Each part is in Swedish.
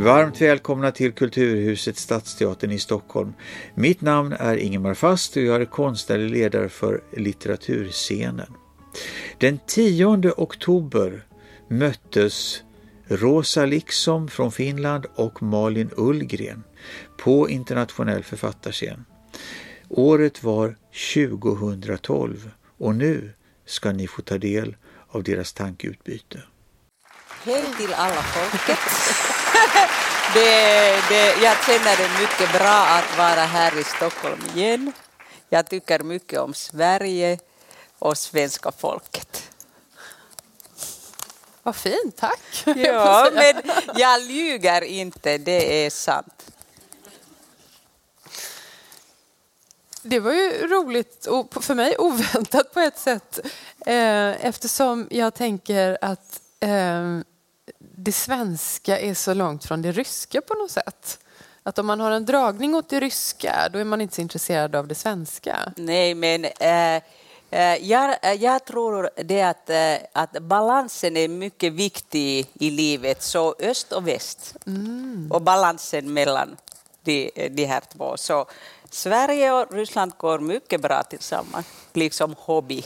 Varmt välkomna till Kulturhuset Stadsteatern i Stockholm. Mitt namn är Ingemar Fast och jag är konstnärlig ledare för litteraturscenen. Den 10 oktober möttes Rosa Liksom från Finland och Malin Ullgren på internationell författarscen. Året var 2012 och nu ska ni få ta del av deras tankeutbyte. Hej till alla folket det, det, jag känner det mycket bra att vara här i Stockholm igen. Jag tycker mycket om Sverige och svenska folket. Vad fint, tack. Ja, men jag ljuger inte, det är sant. Det var ju roligt och för mig oväntat på ett sätt eh, eftersom jag tänker att eh, det svenska är så långt från det ryska på något sätt. Att om man har en dragning åt det ryska, då är man inte så intresserad av det svenska. Nej, men eh, jag, jag, tror det att, att balansen är mycket viktig i livet, så öst och väst. Mm. Och balansen mellan de, de här två. Så Sverige och Ryssland går mycket bra tillsammans, liksom hobby.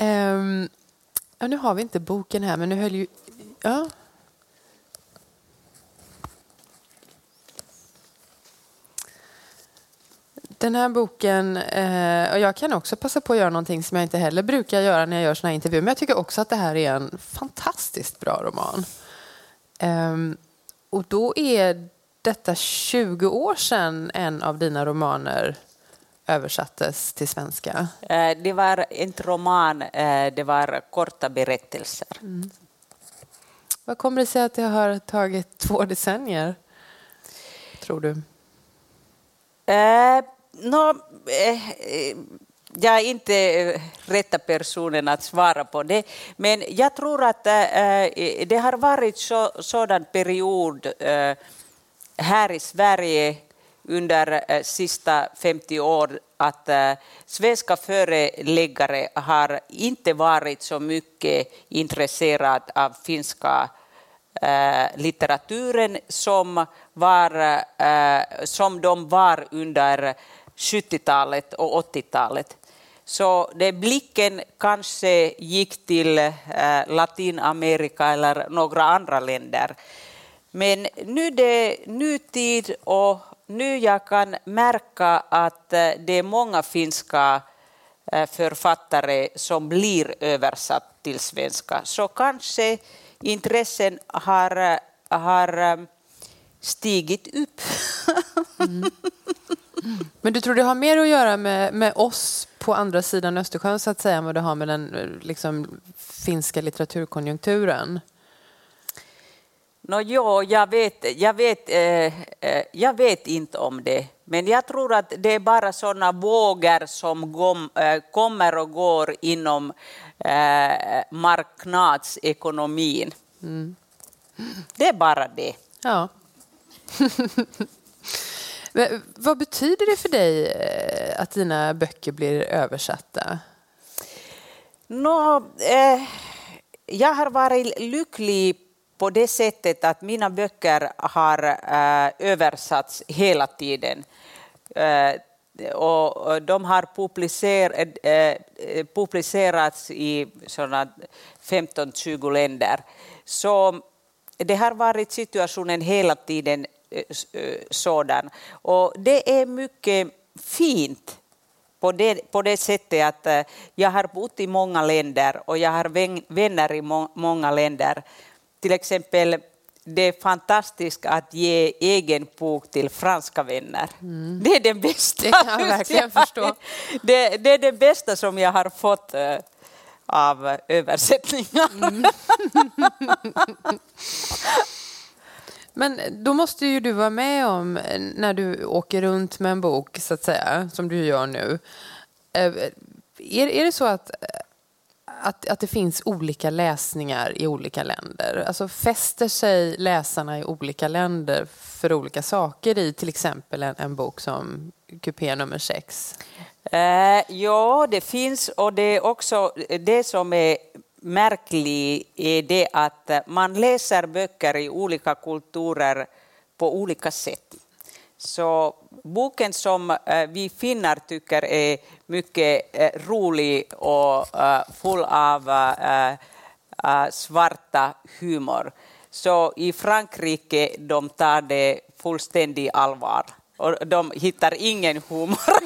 Um, ja, nu har vi inte boken här, men nu höll ju... Ja. Den här boken, eh, och jag kan också passa på att göra någonting som jag inte heller brukar göra när jag gör såna här intervjuer, men jag tycker också att det här är en fantastiskt bra roman. Ehm, och då är detta 20 år sedan en av dina romaner översattes till svenska? Eh, det var inte roman, eh, det var korta berättelser. Mm. Vad kommer det sig att det har tagit två decennier, tror du? Eh, no, eh, jag är inte rätta personen att svara på det, men jag tror att eh, det har varit så, sådan period eh, här i Sverige under eh, sista 50 år att eh, svenska föreläggare har inte varit så mycket intresserade av finska eh, litteraturen som, var, eh, som de var under 70-talet och 80-talet. Så det blicken kanske gick till eh, Latinamerika eller några andra länder. Men nu är det nutid och nu jag kan märka att eh, det är många finska eh, författare som blir översatt till svenska. Så kanske intressen har, eh, har stigit upp. Mm. Men du tror det har mer att göra med, med oss på andra sidan Östersjön så att säga än vad det har med den liksom, finska litteraturkonjunkturen? No, jo, jag vet, jag, vet, eh, eh, jag vet inte om det, men jag tror att det är bara sådana vågor som gom, eh, kommer och går inom eh, marknadsekonomin. Mm. Det är bara det. Ja. Vad betyder det för dig eh, att dina böcker blir översatta? No, eh, jag har varit lycklig på det sättet att mina böcker har eh, översatts hela tiden. Eh, och de har eh, publicerats i 15-20 länder. Så det har varit situationen hela tiden sådan. Och det är mycket fint på det, på det sättet att jag har bott i många länder och jag har vänner i må, många länder till exempel det är fantastiskt att ge egen bok till franska vänner. Mm. Det är det bästa. Det kan jag verkligen förstå. Det, det, är det bästa som jag har fått uh, av översättningar. Mm. Men då måste ju du vara med om, när du åker runt med en bok, så att säga, som du gör nu. Eh, är, är det så att att, att det finns olika läsningar i olika länder. Alltså fäster sig läsarna i olika länder för olika saker i till exempel en, en bok som Kupé nummer 6? Eh, ja, det finns och det är också det som är märkligt är det att man läser böcker i olika kulturer på olika sätt. Så boken som eh, vi finnar tycker är mycket eh, rolig och eh, full av svarta humor. Så i Frankrike de tar det fullständigt allvar och de hittar ingen humor.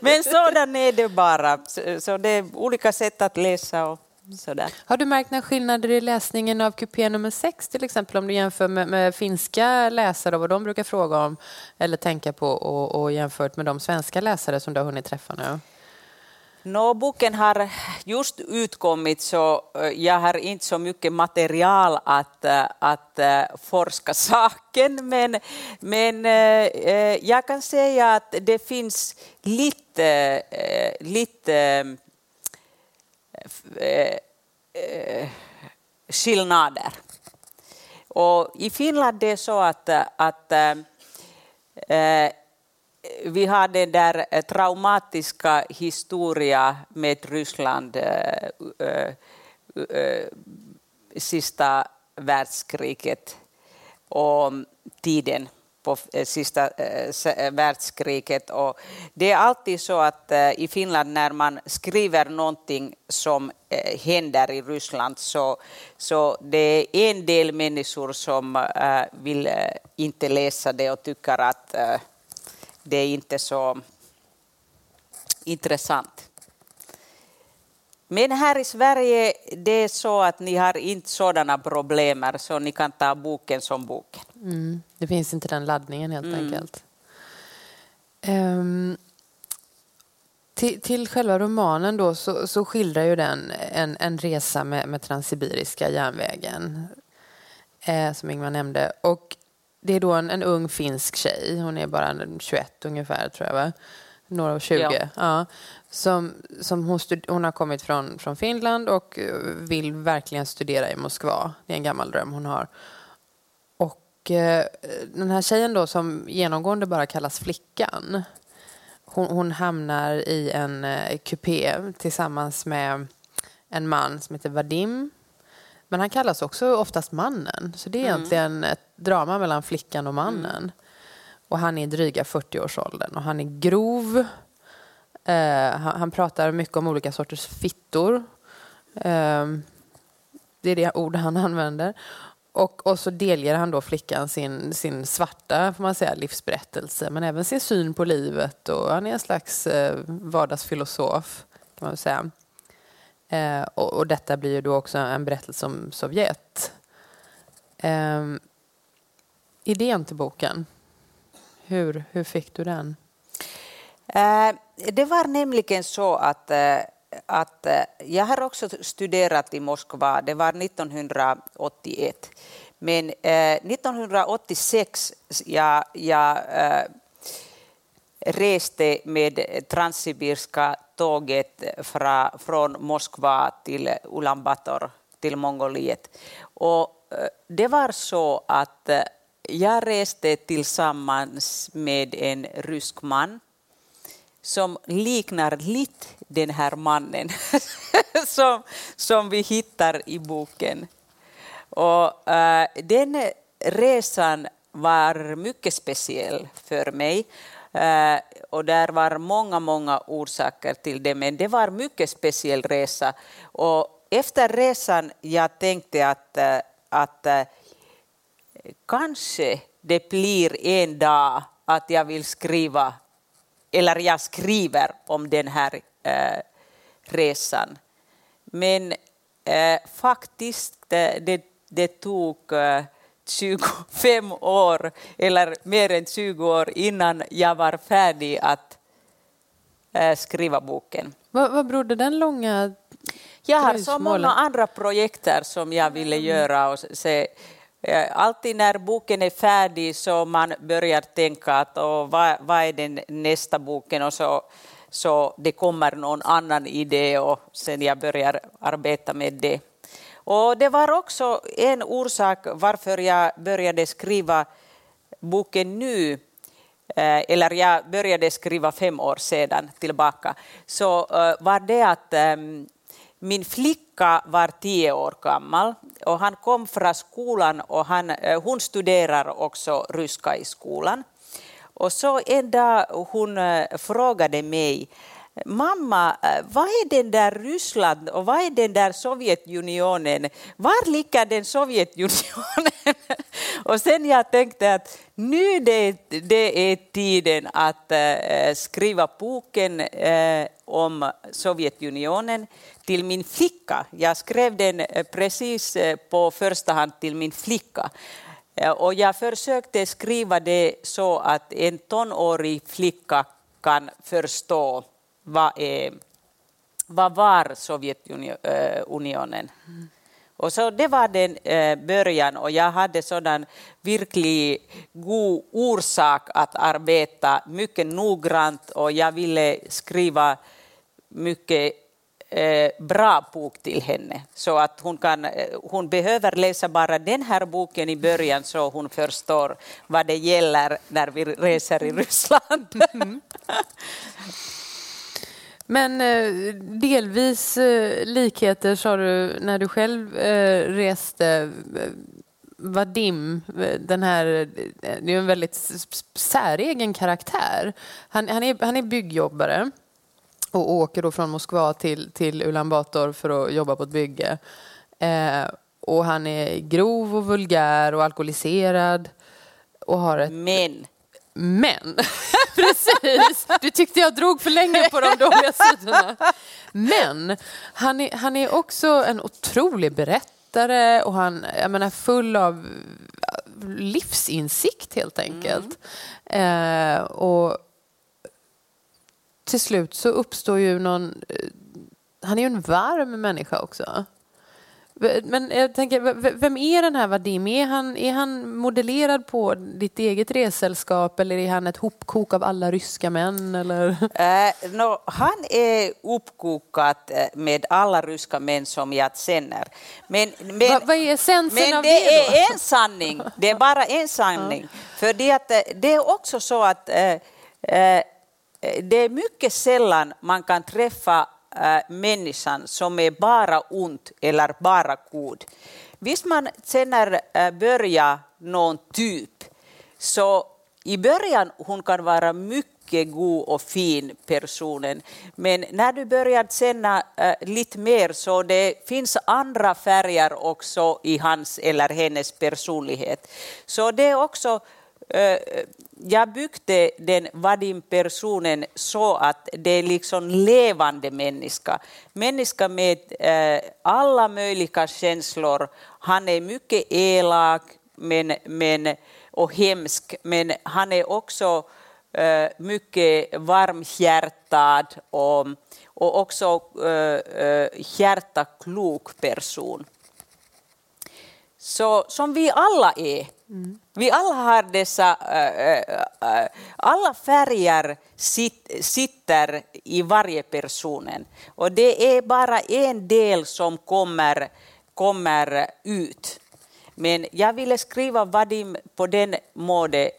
Men sådan är det bara. Så det är olika sätt att läsa och sådär. Har du märkt några skillnader i läsningen av kupé nummer sex till exempel om du jämför med, med finska läsare och vad de brukar fråga om eller tänka på och, och jämfört med de svenska läsare som du har hunnit träffa nu? Nå, boken har just utkommit så eh, jag har inte så mycket material att, eh, att eh, forska saken men, men jag kan säga att det finns lite, lite Eh, eh, eh, skillnader. Och I Finland det är så att, att vi har den där traumatiska historia med Ryssland äh, äh, sista världskriget och tiden på eh, sista eh, eh, världskriget. Och det är alltid så att i Finland när man skriver någonting som händer i Ryssland så, så det är en del människor som vill inte läsa det och tycker att det är inte så intressant. Men här i Sverige det är så att ni har inte sådana problem så ni kan ta boken som boken. Mm, det finns inte den laddningen helt mm. enkelt. Um, till, till själva romanen då så, så skildrar ju den en, en resa med, med Transsibiriska järnvägen eh, som Ingvar nämnde. Och det är då en, en, ung finsk tjej, hon är bara 21 ungefär tror jag va? Några och 20. Ja. ja. Som, som hon, hon, har kommit från, från Finland och eh, vill verkligen studera i Moskva. Det är en gammal dröm hon har. Och eh, den här tjejen då som genomgående bara kallas Flickan. Hon, hon hamnar i en eh, kupé tillsammans med en man som heter Vadim men han kallas också oftast mannen. Så det är mm. egentligen ett drama mellan flickan och mannen. Mm. Och han är i dryga 40-årsåldern och han är grov. Eh, han, han, pratar mycket om olika sorters fittor. Eh, det är det ord han använder. Och, och så delger han då flickan sin, sin svarta får man säga, livsberättelse men även sin syn på livet. Och han är en slags eh, vardagsfilosof kan man säga. Eh, och, och, detta blir ju då också en berättelse om Sovjet. Eh, idén till boken, hur, hur fick du den? Eh, det var nämligen så att, eh, att eh, jag har också studerat i Moskva, det var 1981. Men 1986 jag, jag reste med Transsibirska tåget fra, från Moskva till Ulan Bator, till Mongoliet. Och det var så att jag reste tillsammans med en rysk man som liknar lite den här mannen som, som vi hittar i boken. Och, uh, den resan var mycket speciell för mig. Uh, och där var många, många orsaker till det, men det var en mycket speciell resa. Och efter resan jag tänkte att, eh, att kanske det blir en dag att jag vill skriva, eller jag skriver om den här äh, resan. Men äh, faktiskt, det, det tog äh, 25 år eller mer än 20 år innan jag var färdig att äh, skriva boken. Vad, vad berodde den långa Jag har så många andra projekt som jag ville mm. göra. Och se, eh, Eh, alltid när boken är färdig så man börjar tänka att oh, vad, vad är den nästa boken och så, så det kommer någon annan idé och sen jag börjar arbeta med det. Och det var också en orsak varför jag började skriva boken nu, eh, eller jag började skriva fem år sedan tillbaka, så eh, var det att ehm, min flicka var tio år gammal och han kom från skolan och han, eh, hon studerar också ryska i skolan. Och så en dag hon eh, frågade mig Mamma, eh, vad är den där Ryssland och vad är den där Sovjetunionen? Var ligger den Sovjetunionen? och sen jag tänkte att nu det, det är tiden att äh, skriva boken äh, om Sovjetunionen till min flicka. Jag skrev den eh, precis eh, på första hand till min flicka. Eh, och jag försökte skriva det så att en tonårig flicka kan förstå vad, är, vad var Sovjetunionen. Mm. Och så det var den början och jag hade sådan verklig god orsak att arbeta mycket noggrant och jag ville skriva mycket Eh, bra bok till henne. Så att hon, kan, eh, hon behöver läsa bara den här boken i början så hon förstår vad det gäller när vi reser i Ryssland. Mm. Men eh, delvis likheter sa du när du själv reste. Vadim, den här, det är en väldigt säregen karaktär. Han, han, är, han är byggjobbare och åker då från Moskva till, till Ulan Bator för att jobba på ett bygge. Eh, och han är grov och vulgär och alkoholiserad. Och har ett... Men men, precis, du tyckte jag drog för länge på de dåliga sidorna. Men han är, han är också en otrolig berättare och han jag menar, full av livsinsikt helt enkelt. Mm. Eh, och till slut så uppstår ju någon... Eh, han är ju en varm människa också. Men jag tänker, vem är den här Vadim? Är han, är han modellerad på ditt eget ressällskap eller är han ett hopkok av alla ryska män? Eller? Uh, no, han är uppkokad eh, med alla ryska män som jag känner. Men, men, Va, vad är essensen men av det, det är en sanning. Det är bara en sanning. För det, att, det är också så att uh, det är mycket sällan man kan träffa äh, människan som är bara ont eller bara god. Visst man känner äh, börja någon typ, så i början hon kan vara mycket god och fin personen. Men när du börjar känna äh, lite mer så det finns andra färger också i hans eller hennes personlighet. Så det är också jag byggde den Vadim-personen så att det är liksom levande människa. Människa med alla möjliga känslor. Han är mycket elak men, men, och hemsk, men han är också mycket varmhjärtad och, och också eh, hjärtaklok person. Så, som vi alla är. Mm. Vi alla har dessa, äh, äh, äh, alla färger sit, sitter i varje personen och det är bara en del som kommer, kommer ut. Men jag ville skriva Vadim på den måde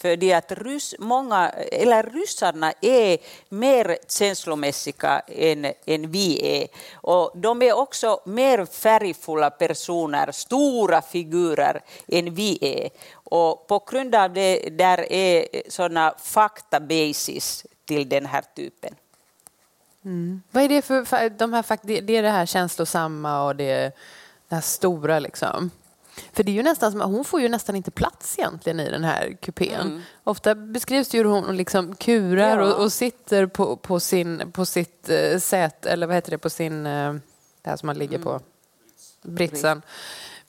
för det att rys, många, eller ryssarna är mer känslomässiga än, än vi är. Och de är också mer färgfulla personer, stora figurer än vi är. Och på grund av det där är sådana faktabasis till den här typen. Mm. Vad är det för, de här, det är det här känslosamma och det, det här stora liksom? För det är ju nästan som, hon får ju nästan inte plats egentligen i den här kupén. Mm. Ofta beskrivs det ju hur hon liksom kurar ja. och, och, sitter på, på, sin, på sitt äh, säte, eller vad heter det, på sin, äh, det här som man ligger mm. på, britsen.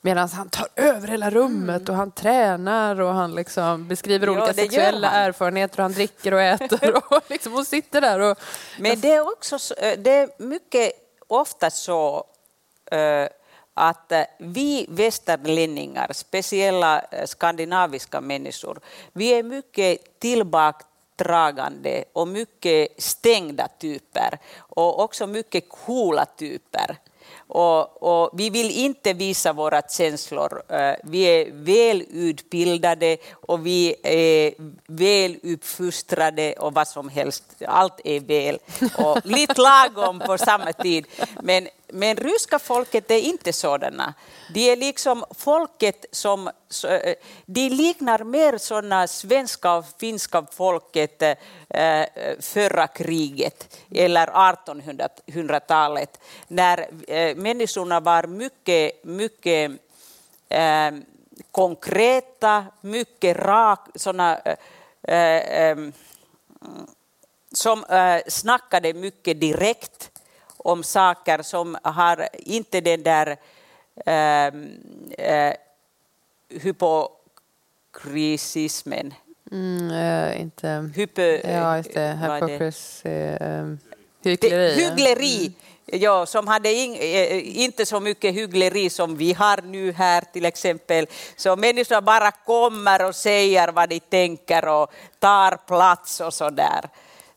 Medan han tar över hela rummet mm. och han tränar och han liksom beskriver ja, olika sexuella erfarenheter och han dricker och äter. och liksom hon sitter där och... Men det är också det är mycket ofta så äh, att eh, vi västerlänningar, speciella eh, skandinaviska människor, vi är mycket tillbakadragande och mycket stängda typer och också mycket coola typer. Och, och, vi vill inte visa våra känslor. Eh, vi är välutbildade och vi är väluppfostrade och vad som helst. Allt är väl och lite lagom på samma tid. Men, men ryska folket är inte sådana. De är liksom folket som eh, de liknar mer sådana svenska och finska folket eh, eh förra kriget eller 1800-talet när eh, människorna var mycket, mycket eh, konkreta, mycket raka. Mm, som snackade mycket direkt om saker som har inte den där äh, äh, hypokrisismen. Mm, äh, inte... Hypo, ja, just det. Hypocrisy. Äh, hyckleri. Hyggleri. Mm. Ja, som hade in, inte så mycket hyggleri som vi har nu här till exempel. Så människor bara kommer och säger vad de tänker och tar plats och så där.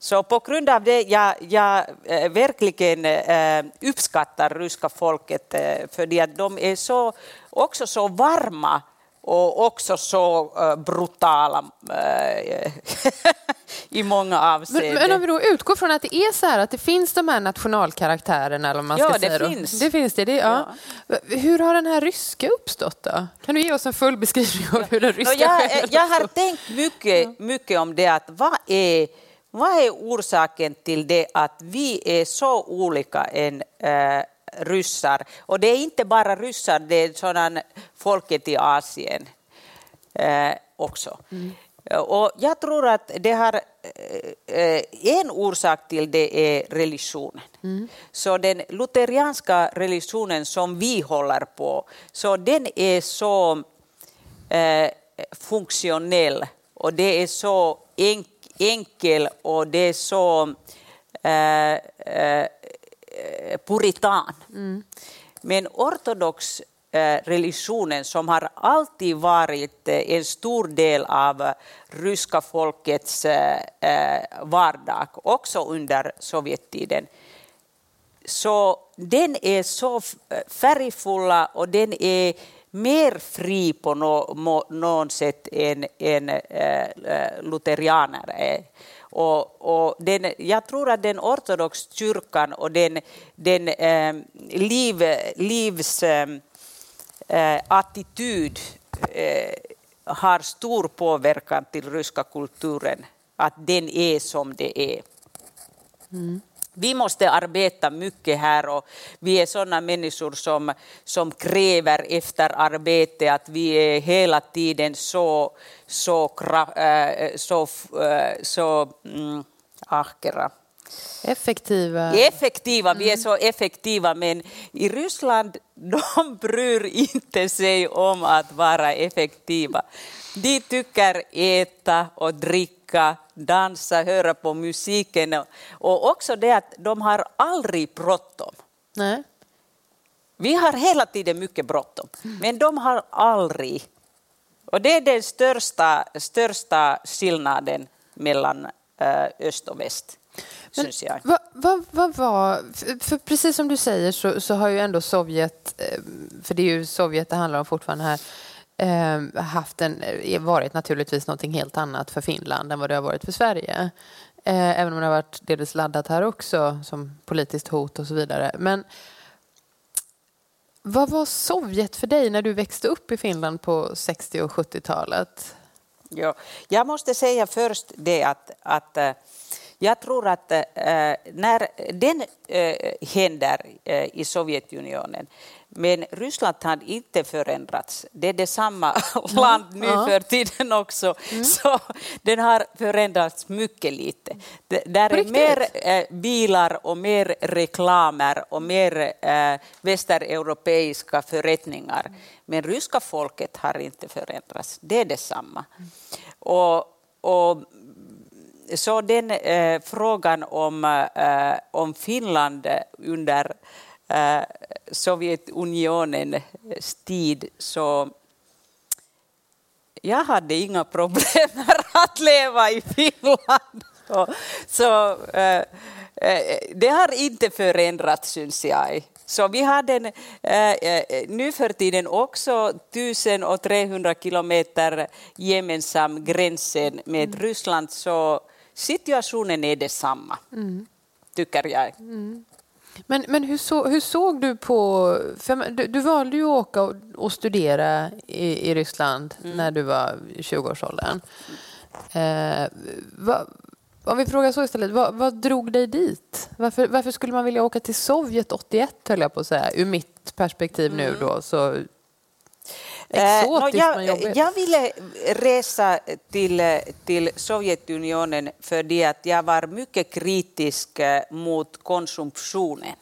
Så på grund av det jag, jag äh, verkligen äh, uppskattar ryska folket äh, för att de är så, också så varma och också så brutala i många avseenden. Men, men, om vi då utgår från att det är så här att det finns de här nationalkaraktärerna eller man ska ja, säga det finns. Det finns det, det ja. ja. Hur har den här ryska uppstått då? Kan du ge oss en full beskrivning av hur den ryska ja, jag, jag har tänkt mycket, mycket om det att vad är vad är orsaken till det att vi är så olika än äh, ryssar? Och det är inte bara ryssar, det är sådana folket i Asien äh, också. Mm. Och jag tror att det har, äh, en orsak till det är religionen. Mm. Så den lutherianska religionen som vi håller på, så den är så funktionell och det är så enkelt enkel och det är så äh, äh, puritan. Mm. Men ortodox äh, religionen som har alltid varit en stor del av ryska folkets vardag, också under Sovjettiden, så den är så färgfulla och den är mer fri på no, mo, något sätt än, än äh, äh lutherianer är. Och, och den, jag tror att den ortodoxa kyrkan och den, den äh, liv, livs ähm, äh, attityd äh, har stor påverkan till ryska kulturen, att den är som det är. Mm vi måste arbeta mycket här och vi är sådana människor som, som kräver efter arbete att vi är hela tiden så, så, eh, så, så, eh, så mm. Effektiva. Effektiva, vi är mm. så effektiva men i Ryssland de bryr inte sig om att vara effektiva. De tycker äta och dricka dansa, höra på musiken och också det att de har aldrig bråttom. Nej. Vi har hela tiden mycket bråttom, men de har aldrig. Och det är den största, största skillnaden mellan eh, öst och väst. Men, jag. Vad, vad, vad var, för precis som du säger så, så, har ju ändå Sovjet, eh, för det är ju Sovjet det handlar om fortfarande här, eh, haft en, eh, varit naturligtvis någonting helt annat för Finland än vad det har varit för Sverige. Även om det har varit delvis laddat här också som politiskt hot och så vidare. Men vad var Sovjet för dig när du växte upp i Finland på 60 och 70-talet? Ja, jag måste säga först det att, att jag tror att äh, när den äh, händer äh, i Sovjetunionen, men Ryssland har inte förändrats. Det är detsamma land nu ja. för tiden också. Mm. Så den har förändrats mycket lite. Det, där är mer eh, bilar och mer reklamer och mer eh, västeuropeiska förrättningar. Men ryska folket har inte förändrats. Det är detsamma. Mm. Och, och så den eh, frågan om, eh, om Finland under eh, Sovjetunionens tid så jag hade inga problem att leva i Finland. Så, så eh, det har inte förändrats syns jag. Så vi har den äh, nu för tiden också 1300 kilometer gemensam gränsen med mm. Ryssland så situationen är detsamma, mm. tycker jag. Mm. Men, men hur, så, hur såg du på... du, du, valde ju att åka och, och studera i, i Ryssland mm. när du var i 20-årsåldern. Eh, om vi frågar så istället, vad, vad drog dig dit? Varför, varför, skulle man vilja åka till Sovjet 81, höll jag på att säga, ur mitt perspektiv nu mm. då, så exotiskt eh, no, jag, jag ville resa till, till Sovjetunionen för att jag var mycket kritisk eh, mot konsumtionen.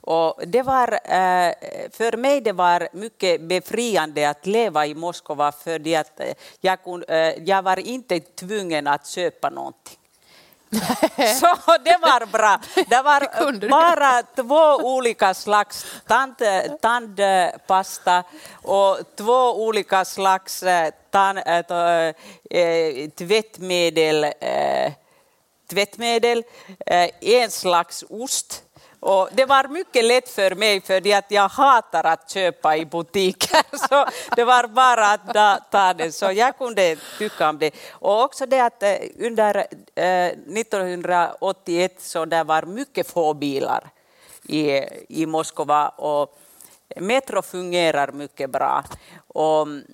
Och det var, eh, för mig det var mycket befriande att leva i Moskva för att jag, jag var inte tvungen att köpa någonting. Så det var bra. Det var bara två olika slags tand, tandpasta och två olika slags eh, tand, äh, tvättmedel, äh, tvättmedel en slags ost och det var mycket lätt för mig för att jag hatar att köpa i butiker. Så det var bara att ta det. Så jag kunde tycka om det. Och också det att eh, under eh, 1981 så det var mycket få bilar i, i Moskva och metro fungerar mycket bra. Och mm,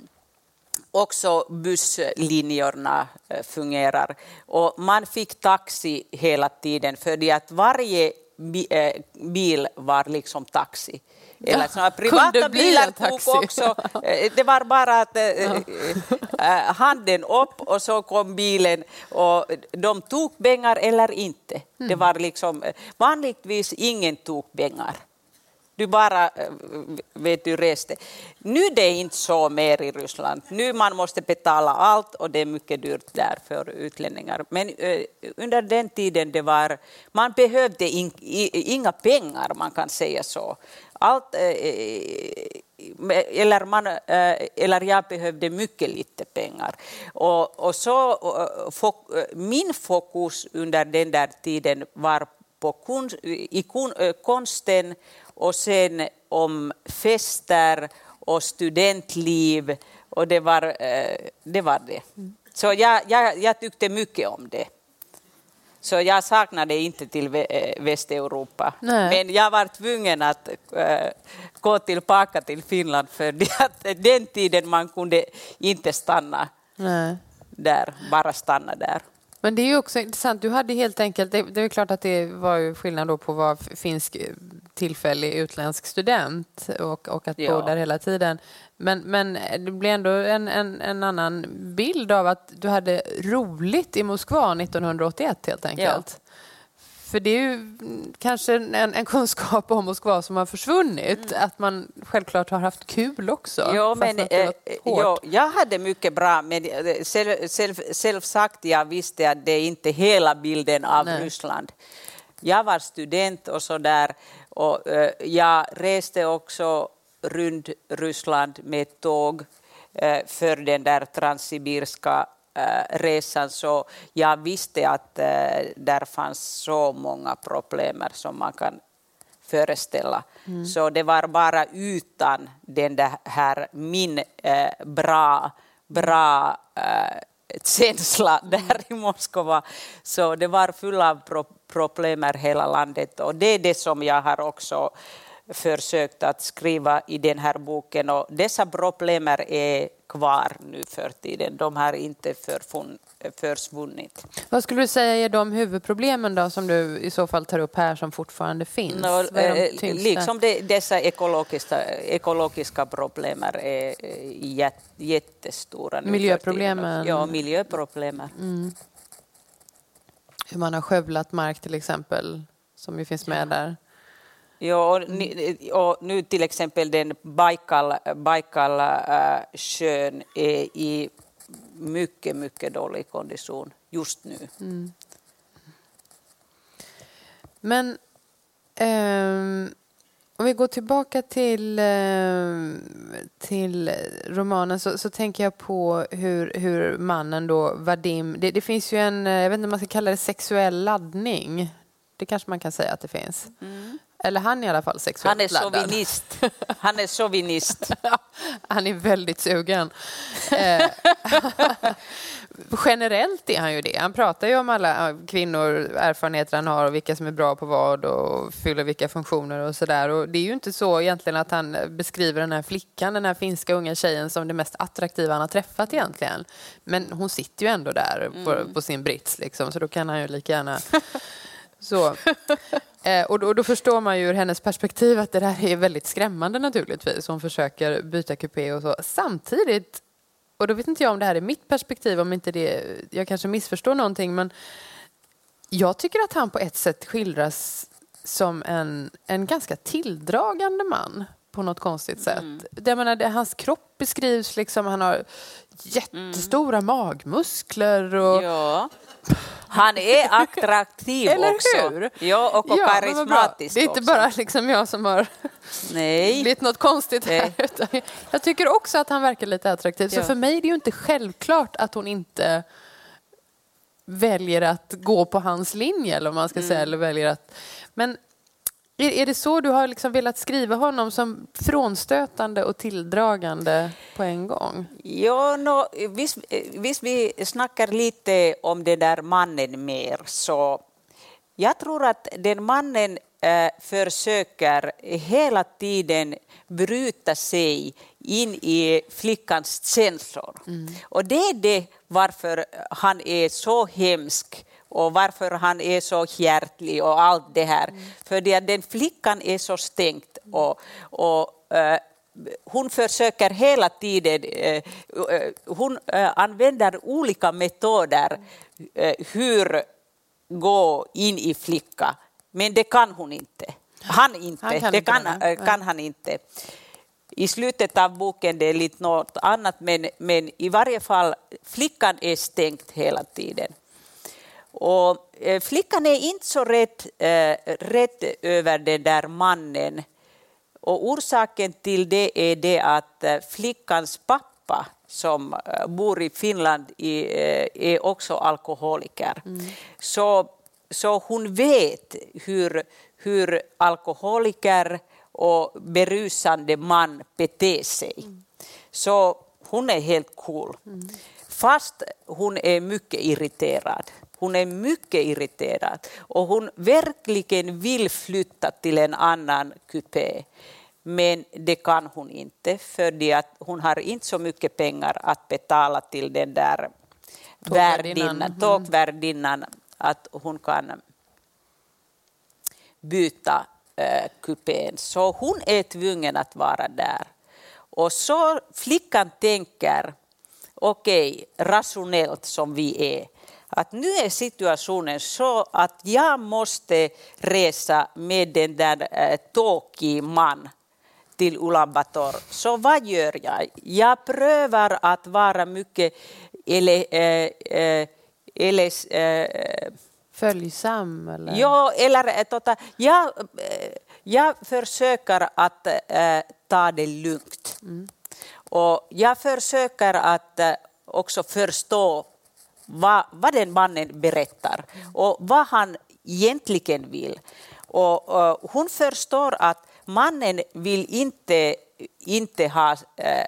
också busslinjerna eh, fungerar. Och man fick taxi hela tiden för att varje Eh, bil var liksom taxi. Eller såna privata bilar tog också. Eh, det var bara att äh, handen upp och så kom bilen och de tog pengar eller inte. Mm. Det var liksom vanligtvis ingen tog pengar. Du bara eh, vet du reste. Nu är det inte så mer i Ryssland. Nu man måste betala allt och det är mycket dyrt där för utlänningar. Men eh, under den tiden det var, man behövde in, inga pengar, man kan säga så. Allt, eh, eller, man, eller jag behövde mycket lite pengar. Och, och så, fok, min fokus under den där tiden var på kun, i konsten och sen om fester och studentliv och det var eh, det. Var det. Så jag, jag, jag tyckte mycket om det. Så jag saknade inte till eh, Västeuropa. Nej. Men jag var tvungen att äh, gå tillbaka till Finland för att den tiden man kunde inte stanna Nej. där, bara stanna där. Men det är ju också intressant. Du hade helt enkelt, det, det är klart att det var ju skillnad då på att vara finsk tillfällig utländsk student och, och att ja. bo där hela tiden. Men, men det blir ändå en, en, en, annan bild av att du hade roligt i Moskva 1981 helt enkelt. Ja. För det är ju kanske en, en kunskap om Moskva som har försvunnit, mm. att man självklart har haft kul också. Ja, men, eh, ja, jag hade mycket bra, men eh, själv, själv, själv sagt jag visste att det är inte hela bilden av Nej. Ryssland. Jag var student och så där och eh, jag reste också runt Ryssland med tåg eh, för den där transsibirska resan så jag visste att där fanns så många problem som man kan föreställa. Mm. Så det var bara utan den här min bra, bra känsla där i Moskva. Så det var full av problem hela landet och det är det som jag har också försökt att skriva i den här boken och dessa problem är kvar nu för tiden. De har inte försvunnit. Vad skulle du säga är de huvudproblemen då som du i så fall tar upp här som fortfarande finns? No, de liksom det, dessa ekologiska, ekologiska problem är jättestora. Miljöproblemen? Ja, miljöproblemen. Mm hur man har skövlat mark till exempel, som ju finns med där. Ja, och, nu, till exempel den Baikal, Baikal äh, är i mycket, mycket dålig kondition just nu. Mm. Men ähm, om vi går tillbaka till, ehm, till romanen så, så tänker jag på hur, hur mannen då, Vadim, det, det, finns ju en, jag vet inte om man ska kalla det sexuell laddning Det kanske man kan säga att det finns. Mm. Eller han är i alla fall sexuellt Han är chauvinist. Han är chauvinist. han är väldigt sugen. Eh, generellt är han ju det. Han pratar ju om alla kvinnor, erfarenheter han har och vilka som är bra på vad och fyller vilka funktioner och sådär. det är ju inte så egentligen att han beskriver den här flickan, den här finska unga tjejen som det mest attraktiva han har träffat egentligen. Men hon sitter ju ändå där på, mm. på sin brits liksom, så då kan han ju lika gärna så. Eh, och, då, då, förstår man ju ur hennes perspektiv att det där är väldigt skrämmande naturligtvis. Hon försöker byta kupé och så. Samtidigt, och då vet inte jag om det här är mitt perspektiv, om inte det, jag kanske missförstår någonting, men jag tycker att han på ett sätt skildras som en, en ganska tilldragande man på något konstigt sätt. Mm. Jag menar, det, hans kropp beskrivs liksom, han har jättestora mm. magmuskler. Och, ja. Han är attraktiv Eller också. Hur? Ja, och, och ja, karismatisk Det är inte också. bara liksom jag som har Nej. blivit något konstigt här. jag tycker också att han verkar lite attraktiv. Så ja. för mig är det ju inte självklart att hon inte väljer att gå på hans linje, eller vad man ska mm. säga. Eller väljer att... Men är, är det så du har liksom velat skriva honom som frånstötande och tilldragande på en gång? Ja, no, visst, visst vi snackar lite om den där mannen mer så jag tror att den mannen äh, försöker hela tiden bryta sig in i flickans känslor. Mm. Och det är det varför han är så hemsk och varför han är så hjärtlig och allt det här. Mm. För det, den flickan är så stängt och, och äh, hon försöker hela tiden, äh, hon äh, använder olika metoder hur gå in i flicka, men det kan hon inte. Han inte, han kan det kan, kan han inte. I slutet av boken det är lite något annat, men, men i varje fall flickan är stängt hela tiden. Och eh, flickan är inte så rädd, eh, rädd över den där mannen. Och orsaken till det är det att eh, flickans pappa som bor i Finland är också alkoholiker. Mm. Så, så hon vet hur, hur alkoholiker och berusande man beter sig. Mm. Så hon är helt cool. Mm. Fast hon är mycket irriterad. Hon är mycket irriterad och hon verkligen vill flytta till en annan kupé. Men det kan hon inte för att hon har inte så mycket pengar att betala till den där tågvärdinnan, mm. tågvärdinnan att hon kan byta äh, kupén. Så hon är tvungen att vara där. Och så flickan tänker, okej, okay, rationellt som vi är, att nu är situationen så att jag måste resa med den där äh, tåkig man till Ulaanbaatar. Så vad gör jag? Jag prövar att vara mycket ele, äh, äh, ele, äh, Följsam? Eller? Ja, eller tota, jag, jag försöker att ta det lugnt. Mm. Och jag försöker att också förstå vad, vad den mannen berättar och vad han egentligen vill. Och, och hon förstår att mannen vill inte, inte ha äh,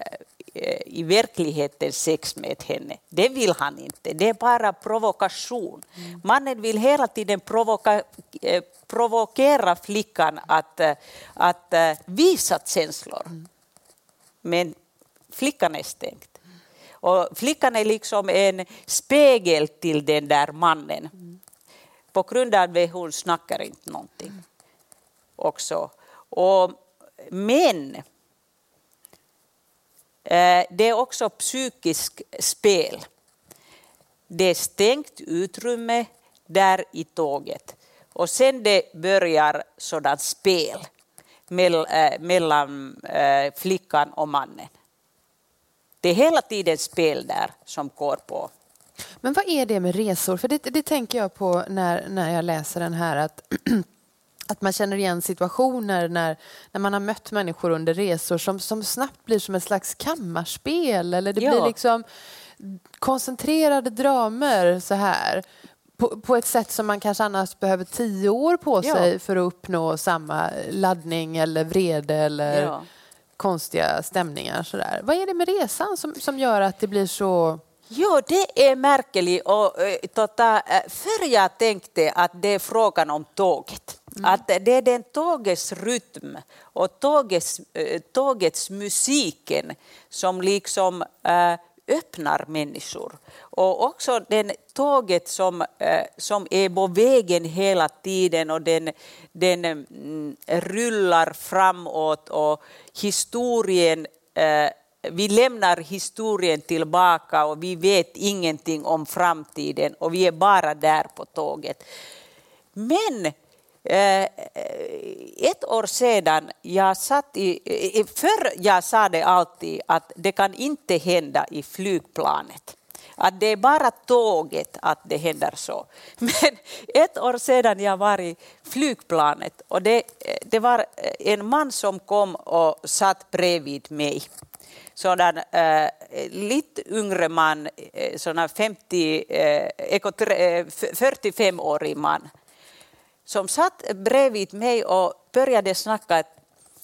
i verkligheten sex med henne. Det vill han inte. Det är bara provokation. Mm. Mannen vill hela tiden provoka, äh, provokera flickan att, äh, att visa känslor. Mm. Men flickan är stängd. Och flickan är liksom en spegel till den där mannen. Mm. På grund av det hon snackar inte någonting. Mm. Också. Och, men eh, det är också psykiskt spel. Det är stängt utrymme där i tåget. Och sen det börjar sådant spel eh, mellan eh, flickan och mannen. Det är hela tiden spel där som går på. Men vad är det med resor? För det, det tänker jag på när, när jag läser den här att att man känner igen situationer när, när man har mött människor under resor som, som snabbt blir som ett slags kammarspel eller det ja. blir liksom koncentrerade dramer så här. på, på, ett sätt som man kanske annars behöver tio år på sig ja. för att uppnå samma laddning eller vrede eller ja. Konstiga stämningar. Sådär. Vad är det med resan som, som gör att det blir så Jo, det är märkligt. Och, tota, för jag tänkte att det är frågan om tåget. Mm. Att det är den tågets rytm och tågets, tågets musiken som liksom äh, öppnar människor. Och också den tåget som, eh, som är på vägen hela tiden och den, den mm, rullar framåt och historien eh, vi lämnar historien tillbaka och vi vet ingenting om framtiden och vi är bara där på tåget. Men Eh, eh, ett år sedan, jag satt i, eh, förr jag sa det alltid att det kan inte hända i flygplanet. Att det är bara tåget att det händer så. Men ett år sedan jag var i flygplanet och det, det var en man som kom och satt bredvid mig sådan äh, lite yngre man, sådan 50, äh, 45-årig man som satt bredvid mig och började snacka att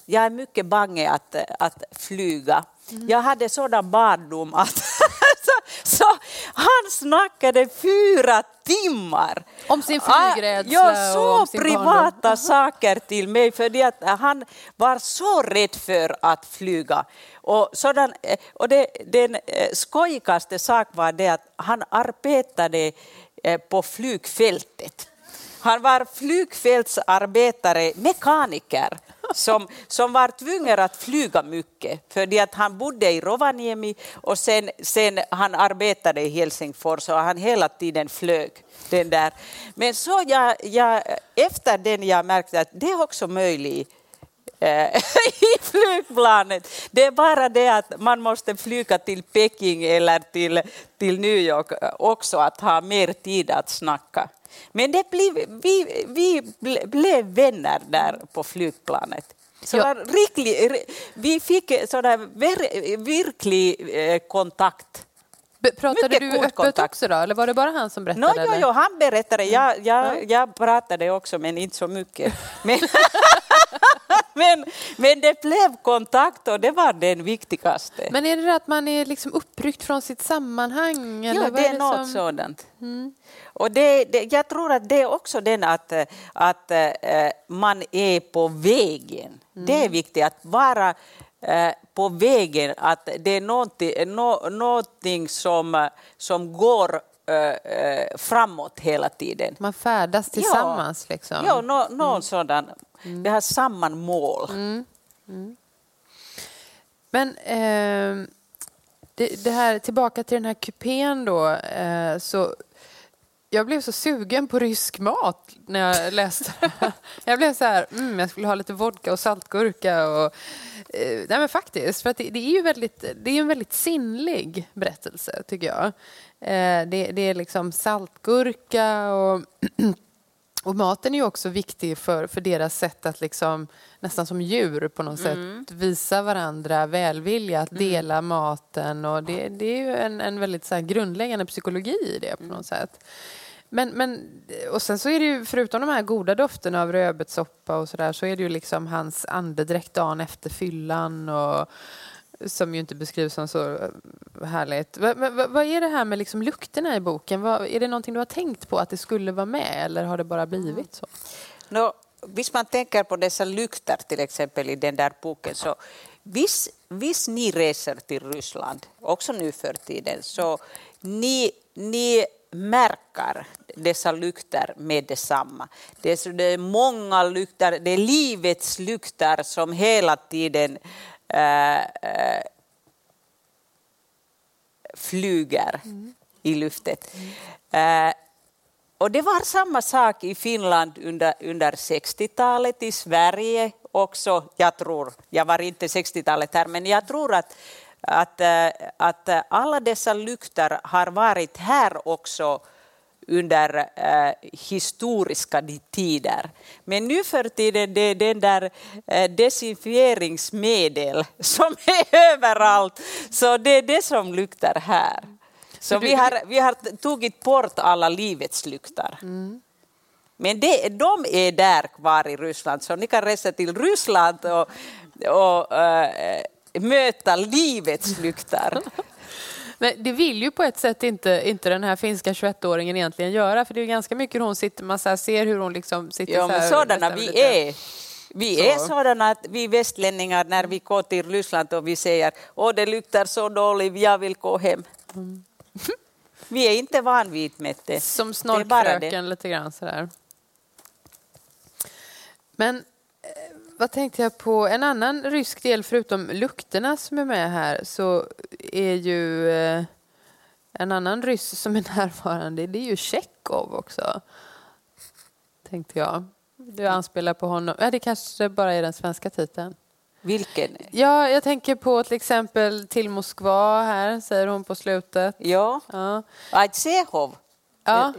jag är mycket bange att, att flyga. Mm. Jag hade sådan barndom att så han snackade fyra timmar. Om sin flygrädsla? Ja, så privata barndom. saker till mig, för att han var så rädd för att flyga. Och, sådan, eh, och det, den eh, skojigaste sak var det att han arbetade eh, på flygfältet. Han var flygfältsarbetare, mekaniker som, som var tvungen att flyga mycket för att han bodde i Rovaniemi och sen, sen han arbetade i Helsingfors och han hela tiden flög. Den där. Men så jag, jag, efter den jag märkte att det är också möjligt i flygplanet. Det är bara det att man måste flyga till Peking eller till, till New York också att ha mer tid att snacka. Men det blev, vi, vi blev vänner där på flygplanet. Så riklig, vi fick sådär verklig eh, kontakt. Pratade Mycket du öppet kontakt. också då, eller var det bara han som berättade? No, jo, jo, han berättade. Jag, jag, jag pratade också, men inte så mycket. Men, men, men det blev kontakt och det var den viktigaste. Men är det att man är liksom uppryckt från sitt sammanhang? Eller ja, det är, det något som... sådant. Mm. Och det, det, jag tror att det är också den att, att äh, man är på vägen. Mm. Det är viktigt att vara äh, på vägen, att det är någonting, nå, någonting som, som går framåt hela tiden. Man färdas tillsammans? Ja, liksom. ja någon no mm. sådan. Mm. Vi har samma mål. Mm. Mm. Men eh, det, det, här, tillbaka till den här kupén då, eh, så jag blev så sugen på rysk mat när jag läste. Jag blev så här, mm, jag skulle ha lite vodka och saltgurka. Och, nej men faktiskt, för att det, det, är ju väldigt, det är en väldigt sinnlig berättelse tycker jag. Eh, det, det, är liksom saltgurka och Och maten är ju också viktig för, för deras sätt att liksom, nästan som djur på något mm. sätt visa varandra välvilja, att mm. dela maten. Och det, det är ju en, en väldigt så grundläggande psykologi i det på något sätt. Men, men, och sen så är det ju, förutom de här goda dofterna av rödbetssoppa och sådär, så är det ju liksom hans andedräkt dagen efter fyllan och som ju inte beskrivs som så eh, härligt. Vad, va, vad är det här med liksom lukterna i boken? Va, är det någonting du har tänkt på att det skulle vara med eller har det bara blivit så? No, visst man tänker på dessa lukter till exempel i den där boken så visst, visst ni reser till Ryssland, också nu för tiden, så ni, ni märker dessa lukter med detsamma. Det är, så det är många lukter, det är livets lukter som hela tiden äh, äh, flyger mm. i luften. Mm. Äh, eh, och det var samma sak i Finland under, under 60-talet, i Sverige också. Jag tror, jag var inte 60-talet här, men jag tror att att, eh, att alla dessa lykter har varit här också under eh, historiska tider. Men nu för tiden det är den där eh, desinfieringsmedel som är överallt, så det är det som luktar här. Så vi har, vi har tagit bort alla livets lyktar. Mm. Men det, de är där kvar i Ryssland, så ni kan resa till Ryssland och, och äh, möta livets lyktar. Men det vill ju på ett sätt inte, inte den här finska 21-åringen egentligen göra, för det är ganska mycket hon sitter, man ser hur hon liksom sitter ja, så här. Sådana vi lite. är. Vi Så. är sådana att vi västlänningar när vi går till Ryssland och vi säger åh det luktar så dåligt, jag vill gå hem. Vi är inte van vid med det. Som snorkfröken lite grann sådär. Men eh, vad tänkte jag på? En annan rysk del förutom lukterna som är med här så är ju eh, en annan ryss som är närvarande. Det är ju Tjechov också. Tänkte jag. Du anspelar på honom. Ja, det kanske bara är den svenska titeln. Vilken? Ja, jag tänker på till exempel Till Moskva här, säger hon på slutet. Ja, Ja. Ajtsehov. Ja.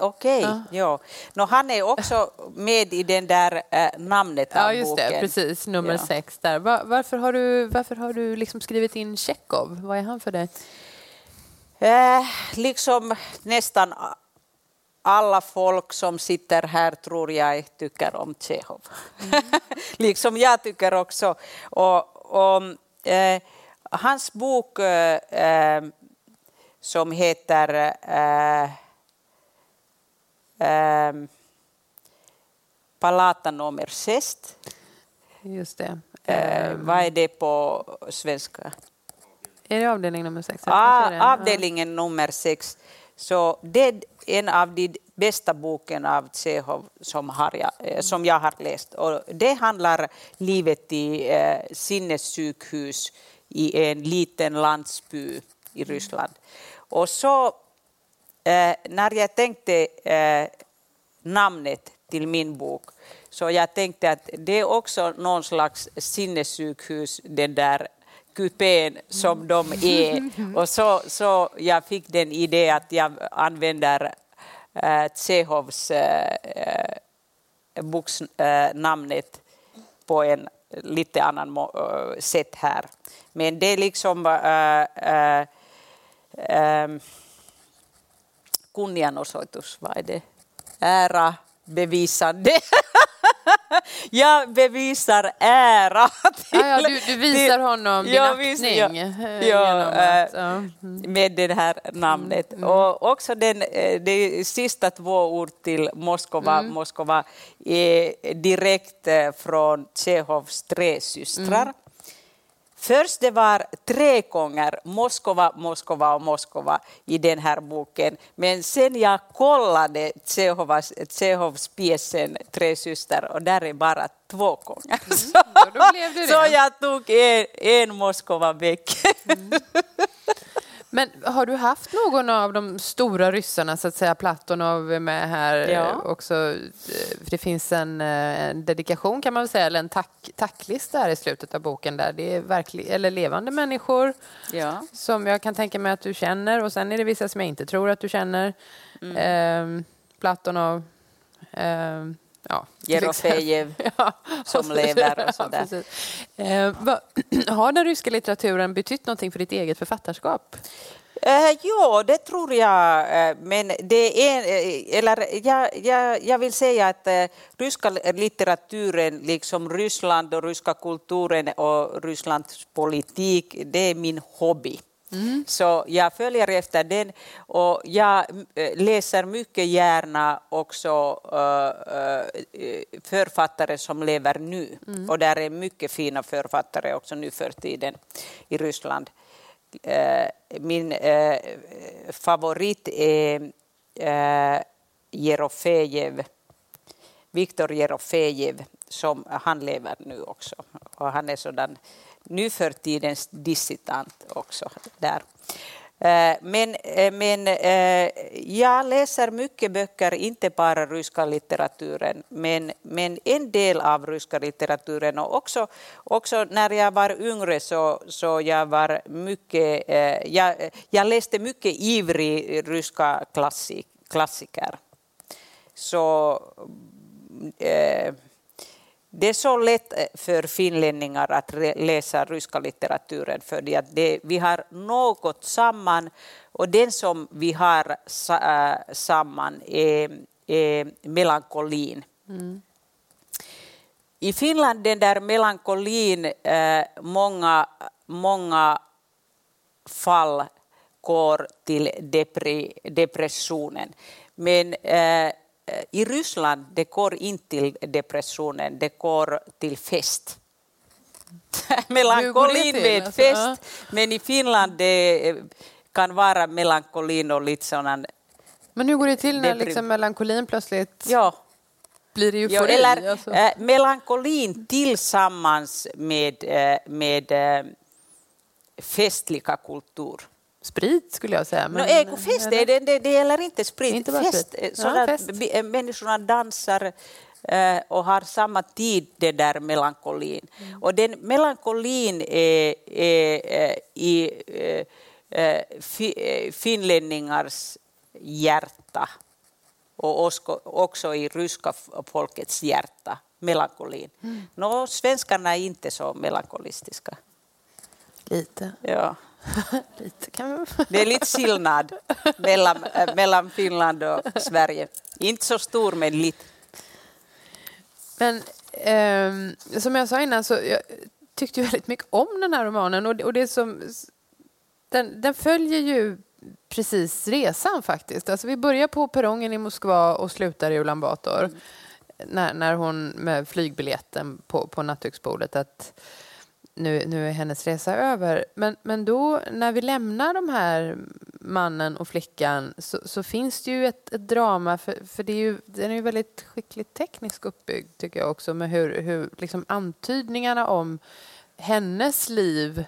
Okej, Ja. ja. Nå, han är också med i den där äh, namnet av Ja, just det. Precis. Nummer Ja. sex där. Va- varför har du, varför har du liksom skrivit in Tjechov? Vad är han för dig? Eh, liksom nästan alla folk som sitter här tror jag tycker om Tjechov. liksom jag tycker också. Och, och, eh, hans bok som heter eh, eh, Palata nummer 6. Just det. Eh, vad är det på svenska? är det avdelning nummer sex? Ah, avdelningen nummer sex. Så det är en av de bästa boken av Tsehov som, har jag, eh, som jag har läst. Och det handlar livet i eh, sinnessjukhus i en liten landsby i Ryssland. Och så eh, när jag tänkte eh, namnet till min bok så jag tänkte att det är också någon slags sinnessjukhus, den där kupén som de är. Och så, så jag fick den idé att jag använder äh, Tsehovs äh, boksnamnet på en lite annan äh, sätt här. Men det är liksom äh, äh, ähm, kunnianosoitus, vad är det? Ära, bevisande. Jag bevisar ära till, Ah, ja, du, du visar till- honom din Ja, aktning ja. eh, Ja, genom eh, att, ja. Mm. med det här namnet. Och också den, eh, de sista två ord till Moskva, Mm. Moskva är direkt från Tjehovs tre systrar. Mm. Först det var tre gånger Moskva, Moskva och Moskva i den här boken. Men sen jag kollade Tjehovas, Tjehovs pjäsen Tre systrar och där är bara två gånger. Så, Mm. så det. jag tog en, en Moskva väck. Men har du haft någon av de stora ryssarna, så att säga, Platonov är med här Ja. eh, också? eh, för Det finns en, eh, en dedikation kan man väl säga, eller en tack, tacklista här i slutet av boken där det är verklig, eller levande människor Ja. som jag kan tänka mig att du känner och sen är det vissa som jag inte tror att du känner. Mm. Eh, Platonov, eh, ja, Jerofejev. Ja, som lever och ja, sådär. precis. Eh, vad- har den ryska litteraturen betytt någonting för ditt eget författarskap? Eh, ja, det tror jag. eh, men det är, eh, eller jag, jag, jag vill säga att eh, ryska litteraturen, liksom Ryssland och ryska kulturen och Rysslands politik, det är min hobby. Så jag följer efter den och jag eh, läser mycket gärna också eh, eh, författare som lever nu. Och där är mycket fina författare också nu för tiden i Ryssland. Min favorit är Jerofejev, Viktor Jerofejev, som han lever nu också. Och han är sådan nu för tidens dissident också där. Eh, men, eh, men eh, jag läser mycket böcker, inte bara ryska litteraturen, men, men en del av ryska litteraturen. Och också, också när jag var yngre så, så jag var mycket, jag, jag läste mycket ivrig ryska klassik, klassiker. Så eh, det är så lätt eh, för finlänningar att läsa ryska litteraturen för det att det, vi har något samman och den som vi har sa, äh, samman är, är melankolin. Mm. I Finland den där melankolin, äh, många, många fall går till depri, depressionen. Men äh, i Ryssland det går inte till depressionen, det går till fest. Melankolin med alltså? fest, men i Finland det kan vara melankolin och lite sådana... Men hur går det till när liksom melankolin plötsligt ja. blir eufori? Ja, eller alltså. äh, melankolin tillsammans med, äh, med äh, festliga kultur. Sprit skulle jag säga. Men, no, ekofest, det, det, det gäller inte sprit. Inte fest, sprit. Ja, fest. Människorna dansar och har samma tid, det där melankolin. Mm. Och den melankolin är, är i Eh, eh, finlänningars hjärta och också i ryska folkets hjärta, melankolin. Mm. No, svenskarna är inte så melankolistiska. Lite. Ja. lite kan. Det är lite skillnad mellan, äh, mellan Finland och Sverige. Inte så stor, men lite. Men eh, som jag sa innan så jag tyckte väldigt mycket om den här romanen och det, och det som den, den följer ju precis resan faktiskt. Alltså vi börjar på perrongen i Moskva och slutar i Ulan Bator. Mm. När, när hon med flygbiljetten på, på nattduksbordet att nu, nu är hennes resa över. Men, men då när vi lämnar de här mannen och flickan så, så finns det ju ett, ett, drama för, för det är ju, den är ju väldigt skickligt tekniskt uppbyggd tycker jag också med hur, hur liksom antydningarna om hennes liv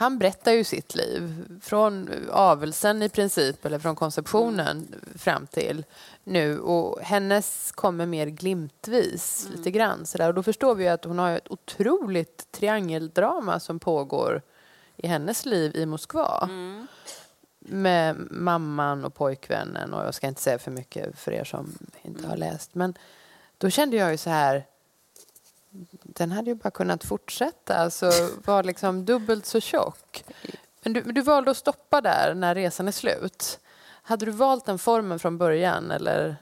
han berättar ju sitt liv från avelsen i princip, eller från konceptionen mm. fram till nu. Och hennes kommer mer glimtvis, mm. lite grann. Så där. Och då förstår vi att hon har ett otroligt triangeldrama som pågår i hennes liv i Moskva. Mm. Med mamman och pojkvännen. Och jag ska inte säga för mycket för er som inte har läst. Men då kände jag ju så här den hade ju bara kunnat fortsätta, alltså var liksom dubbelt så tjock. Men du, du valde att stoppa där när resan är slut. Hade du valt den formen från början eller?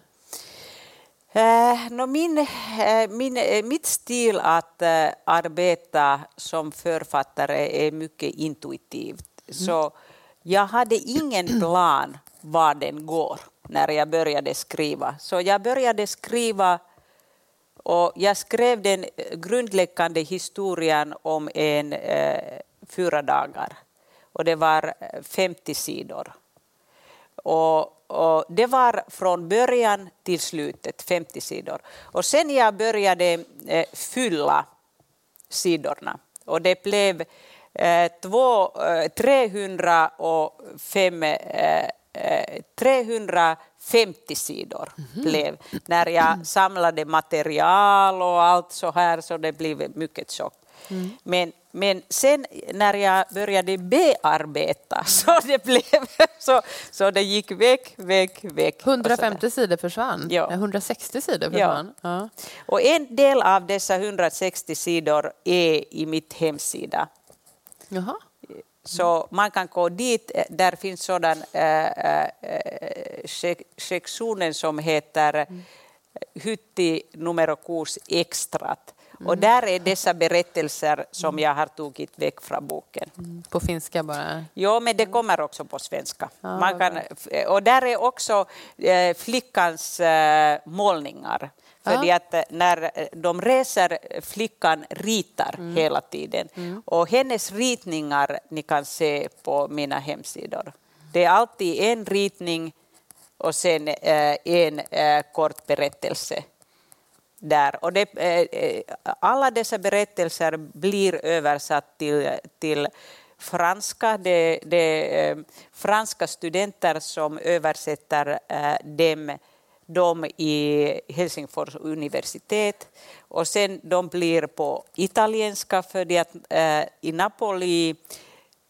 Eh, no, min, eh, min, eh, mitt stil att eh, arbeta som författare är mycket intuitivt. Mm. Så jag hade ingen plan var den går när jag började skriva. Så jag började skriva och jag skrev den grundläggande historien om en eh, fyra dagar. Och det var eh, 50 sidor. Och, och, det var från början till slutet 50 sidor. Och sen jag började eh, fylla sidorna och det blev eh, två, eh, 305 350 sidor mm. blev när jag samlade material och allt så här så det blev mycket tjockt. Mm. Men, men sen när jag började bearbeta så det blev så, så det gick väck, väck, väck. 150 sidor försvann? Ja. 160 sidor försvann? Ja. ja. Och en del av dessa 160 sidor är i mitt hemsida. Jaha. Så man kan gå dit, eh, där finns sådan äh, äh, sektionen som heter mm. Hytti nummer 6 extrat. Mm. Och där är dessa berättelser som jag har tagit väck från boken. Mm. På finska bara? Ja, men det kommer också på svenska. Ah, Man kan, och där är också äh, flickans målningar. För ja. att eh, när eh, de reser, eh, flickan ritar mm. hela tiden. Mm. Och hennes ritningar ni kan se på mina hemsidor. Det är alltid en ritning och sen en kort berättelse där. Och det, alla dessa berättelser blir översatt till, till franska. Det, är franska studenter som översätter dem de i Helsingfors universitet och sen de blir på italienska för det att äh, i Napoli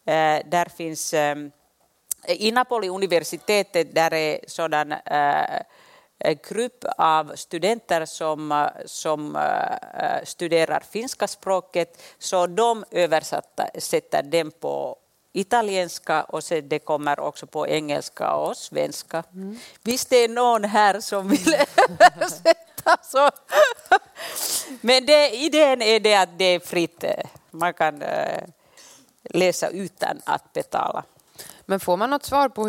äh, där finns äh, i Napoli universitetet där är sådan grupp av studenter som, som studerar finska språket. Så de översätter den på italienska och sen det kommer också på engelska och svenska. Mm. Visst det är någon här som vill översätta så. Men det, idén är det att det är fritt. Man kan eh, läsa utan att betala. Men får man något svar på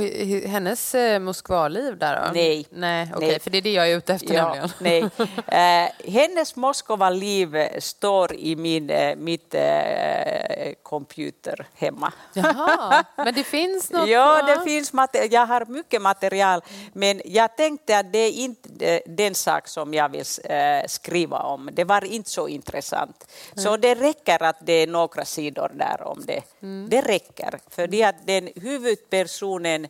hennes eh, Moskvaliv där då? Nej. Nej, okay, nej. för det är det jag är ute efter ja, nej. Eh, hennes Moskvaliv står i min eh, mitt eh, computer hemma. Jaha, men det finns något? ja, det finns jag har mycket material, men jag tänkte att det är inte eh, den sak som jag vill eh, skriva om. Det var inte så intressant. Mm. Så det räcker att det är några sidor där om det. Mm. Det räcker, för det att den huvud huvudpersonen,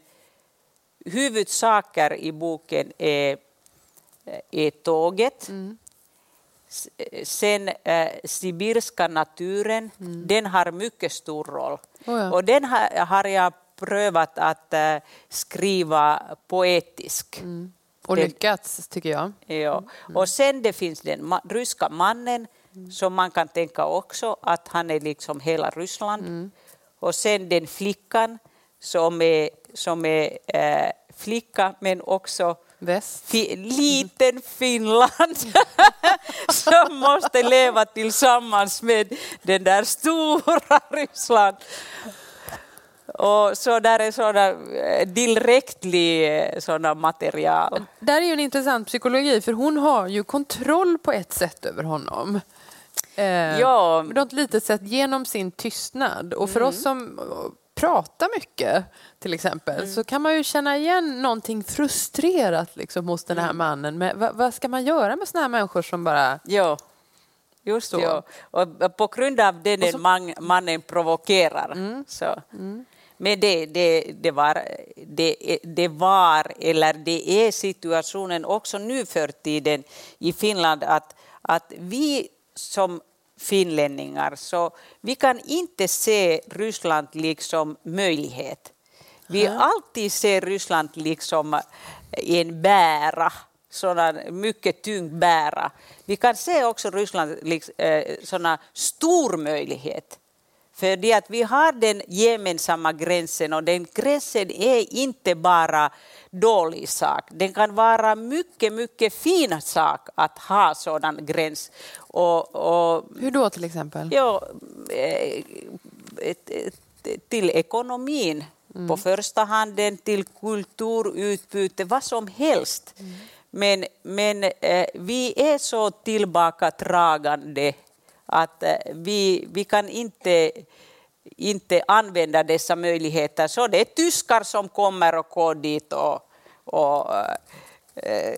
huvudsaker i boken är, är tåget. Mm. Sen eh, sibirska naturen, mm. den har mycket stor roll. Oh ja. Och den har, har jag prövat att eh, skriva poetisk. Mm. Och lyckats, tycker jag. Ja. Mm. Och sen det finns den ma ryska mannen, mm. som man kan tänka också att han är liksom hela Ryssland. Mm. Och sen den flickan som är, som är äh, flicka men också fi, liten Finland som måste leva tillsammans med den där stora Ryssland. Och så där är sådana eh, direktly eh, sådana material. Där är ju en intressant psykologi för hon har ju kontroll på ett sätt över honom. Eh, ja. Något litet sätt genom sin tystnad. Och för mm. oss som prata mycket, till exempel, mm. så kan man ju känna igen någonting frustrerat liksom, hos den här mm. mannen. Men vad, vad, ska man göra med såna här människor som bara... Ja, just så. Ja. Och på grund av det den så... man, mannen provokerar. Mm. Så. Mm. Men det, det, det, var, det, det var, eller det är situationen också nu för tiden i Finland att, att vi som finlänningar, så vi kan inte se Ryssland liksom möjlighet. Vi alltid ser Ryssland liksom en bära, sådan mycket tung bära. Vi kan se också Ryssland liksom, såna stor möjlighet. För det att vi har den gemensamma gränsen och den gränsen är inte bara dålig sak. Den kan vara mycket, mycket fin sak att ha sådan gräns. Och, och, Hur då till exempel? Ja, eh, till ekonomin mm. på första handen, till kulturutbyte, vad som helst. Mm. Men, men eh, vi är så tillbakadragande att eh, vi, vi kan inte inte använda dessa möjligheter. Så det är tyskar som kommer och går dit och, och äh,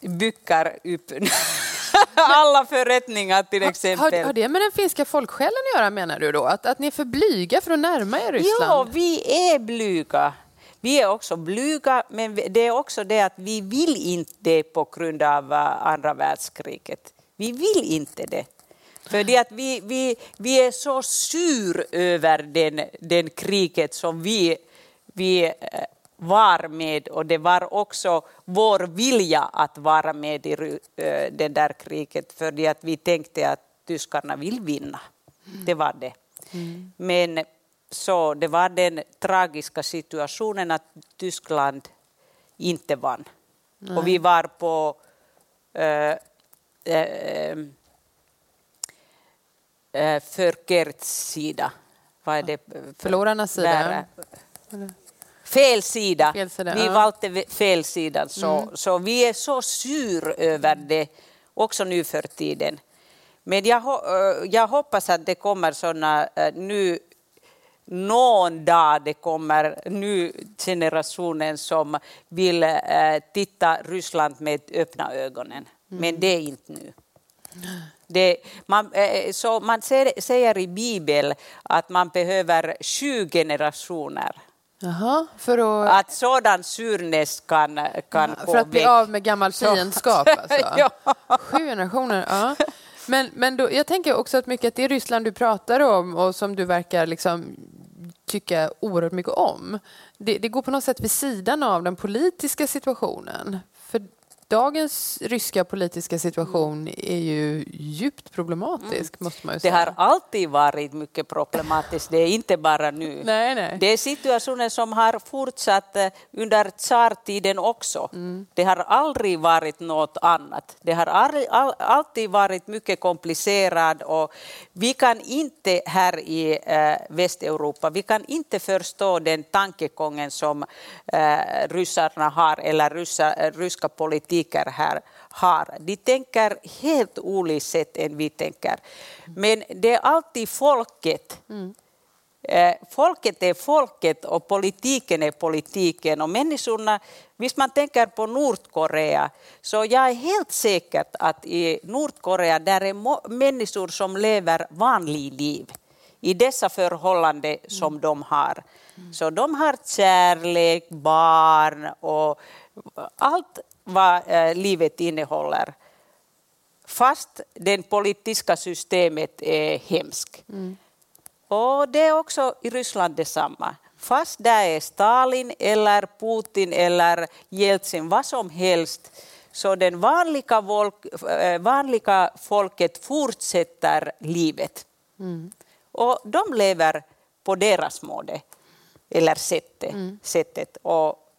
bygger upp alla förrättningar till exempel. Har, har, det med den finska folksjälen att göra menar du då? Att, att ni är för blyga för att närma er Ryssland? Ja, vi är blyga. Vi är också blyga, men det är också det att vi vill inte på grund av äh, andra världskriget. Vi vill inte det. För det att vi, vi, vi är så sur över den, den kriget som vi, vi äh, var med och det var också vår vilja att vara med i äh, det där kriget för det att vi tänkte att tyskarna vill vinna. Det var det. Mm. Men så det var den tragiska situationen att Tyskland inte vann. Nej. Och vi var på äh, äh, för Gerts sida. Vad är det? Förlorarnas sida? Fel sida. Fel sida vi ja. valde fel sida. Så, mm. så vi är så sur över det också nu för tiden. Men jag, jag hoppas att det kommer sådana nu någon dag det kommer nu generationen som vill titta Ryssland med öppna ögonen. Mm. Men det är inte nu. Det, man, eh, så man säger i Bibeln att man behöver sju generationer Jaha, för att... Att sådan surness kan, kan ja, För att bli av med gammal fiendskap alltså? ja. Sju generationer, ja. Men, men då, jag tänker också att mycket att det Ryssland du pratar om och som du verkar liksom tycka oerhört mycket om. Det, det går på något sätt vid sidan av den politiska situationen. Dagens ryska politiska situation är ju djupt problematisk, mm. måste man ju säga. Det har alltid varit mycket problematiskt, det är inte bara nu. Nej, nej. Det är situationer som har fortsatt eh, under tsartiden också. Mm. Det har aldrig varit något annat. Det har alltid varit mycket komplicerat och vi kan inte här i äh, Västeuropa, vi kan inte förstå den tankegången som äh, ryssarna har eller ryssa, ryska politiker här har. De tänker helt olika sätt än vi tänker. Men det är alltid folket. Mm. Folket är folket och politiken är politiken. Och människorna, hvis man tänker på Nordkorea, så jag är helt säker att i Nordkorea där är människor som lever vanligt liv i dessa förhållanden som mm. de har. Så de har kärlek, barn och allt vad eh, livet innehåller. Fast det politiska systemet är hemskt. Mm. Och det är också i Ryssland detsamma. Fast det är Stalin eller Putin eller Jeltsin, vad som helst, så den vanliga, folk, eh, vanliga folket fortsätter livet. Mm. Och de lever på deras måde, eller sättet. Mm. sättet. Och,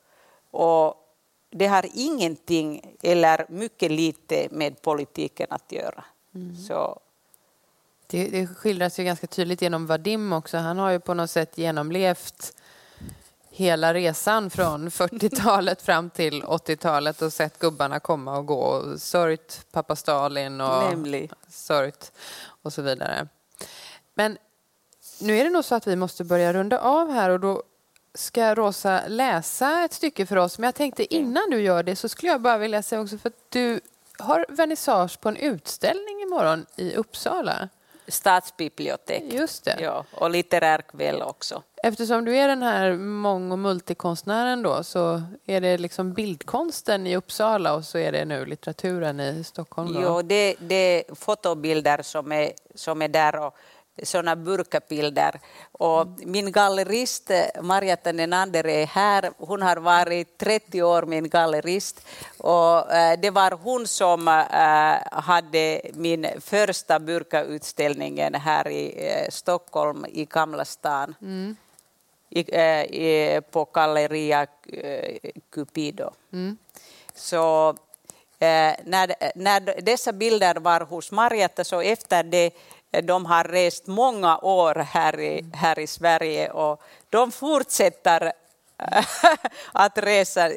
och det har ingenting eller mycket lite med politiken att göra. Mm. Så. Det, det skildras ju ganska tydligt genom Vadim också. Han har ju på något sätt genomlevt hela resan från 40-talet fram till 80-talet och sett gubbarna komma och gå och sörjt pappa Stalin och Nämlig. sörjt och så vidare. Men nu är det nog så att vi måste börja runda av här och då ska Rosa läsa ett stycke för oss. Men jag tänkte innan du gör det så skulle jag bara vilja säga också för att du har vernissage på en utställning imorgon i Uppsala. Stadsbibliotek. Just det. Ja, och litterär kväll också. Eftersom du är den här mång och multikonstnären då så är det liksom bildkonsten i Uppsala och så är det nu litteraturen i Stockholm? Då? Jo, det, det är fotobilder som är, som är där och sådana burkabilder. Och min gallerist Marjatta Nenander är här. Hon har varit 30 år min gallerist. Och eh, det var hon som eh, hade min första burkautställningen här i eh, Stockholm i Gamla stan. Mm. I, i, på Galleria Cupido. Mm. Så när, när dessa bilder var hos Marjatta så efter det de har rest många år här i, här i Sverige och de fortsätter att resa.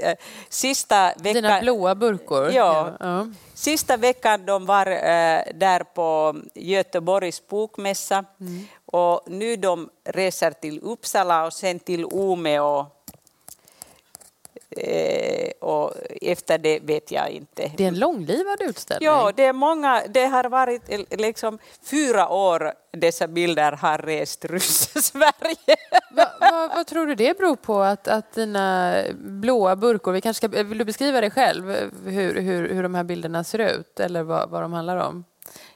Sista veckan, Dina blåa burkor? Ja. ja. Sista veckan de var äh, där på Göteborgs bokmässa mm. och nu de reser till Uppsala och sen till Umeå Eh, och efter det vet jag inte. Det är en långlivad utställning. Ja, det, är många, det har varit liksom fyra år dessa bilder har rest runt Sverige. Va, va, vad tror du det beror på att, att dina blåa burkor, vi kanske ska, vill du beskriva det själv, hur, hur, hur de här bilderna ser ut eller vad, vad de handlar om?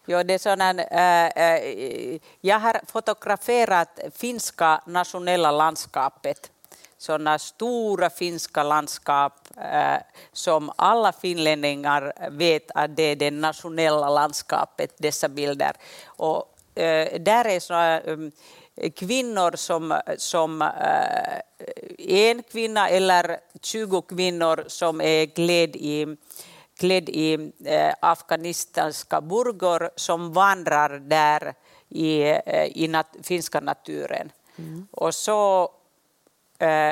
Ja, det är sådana, äh, äh, jag har fotograferat finska nationella landskapet sådana stora finska landskap eh, som alla finlänningar vet att det är det nationella landskapet, dessa bilder. Och, eh, där är såna, um, kvinnor som, som eh, en kvinna eller 20 kvinnor som är klädd i klädd i eh, afghanistanska burgor som vandrar där i, i nat finska naturen. Mm. Och så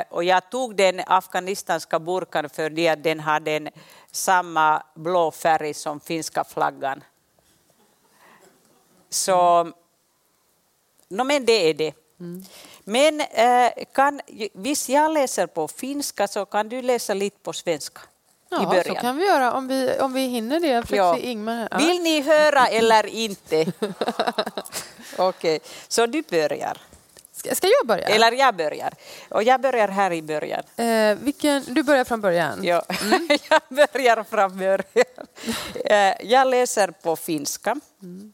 och jag tog den afghanistanska burkan för att den hade en, samma blå färg som finska flaggan. Så no, men det är det. Mm. Men eh, kan, visst jag läser på finska så kan du läsa lite på svenska. Ja, så kan vi göra om vi, om vi hinner det. Ja. Ingmar. Ja. Vill ni höra eller inte? Okej, okay. så du börjar. Ska jag börja? Eller jag börjar. Och jag börjar här i början. Eh, vilken, du börjar från början? Ja, mm. jag börjar från början. Eh, jag läser på finska. Mm.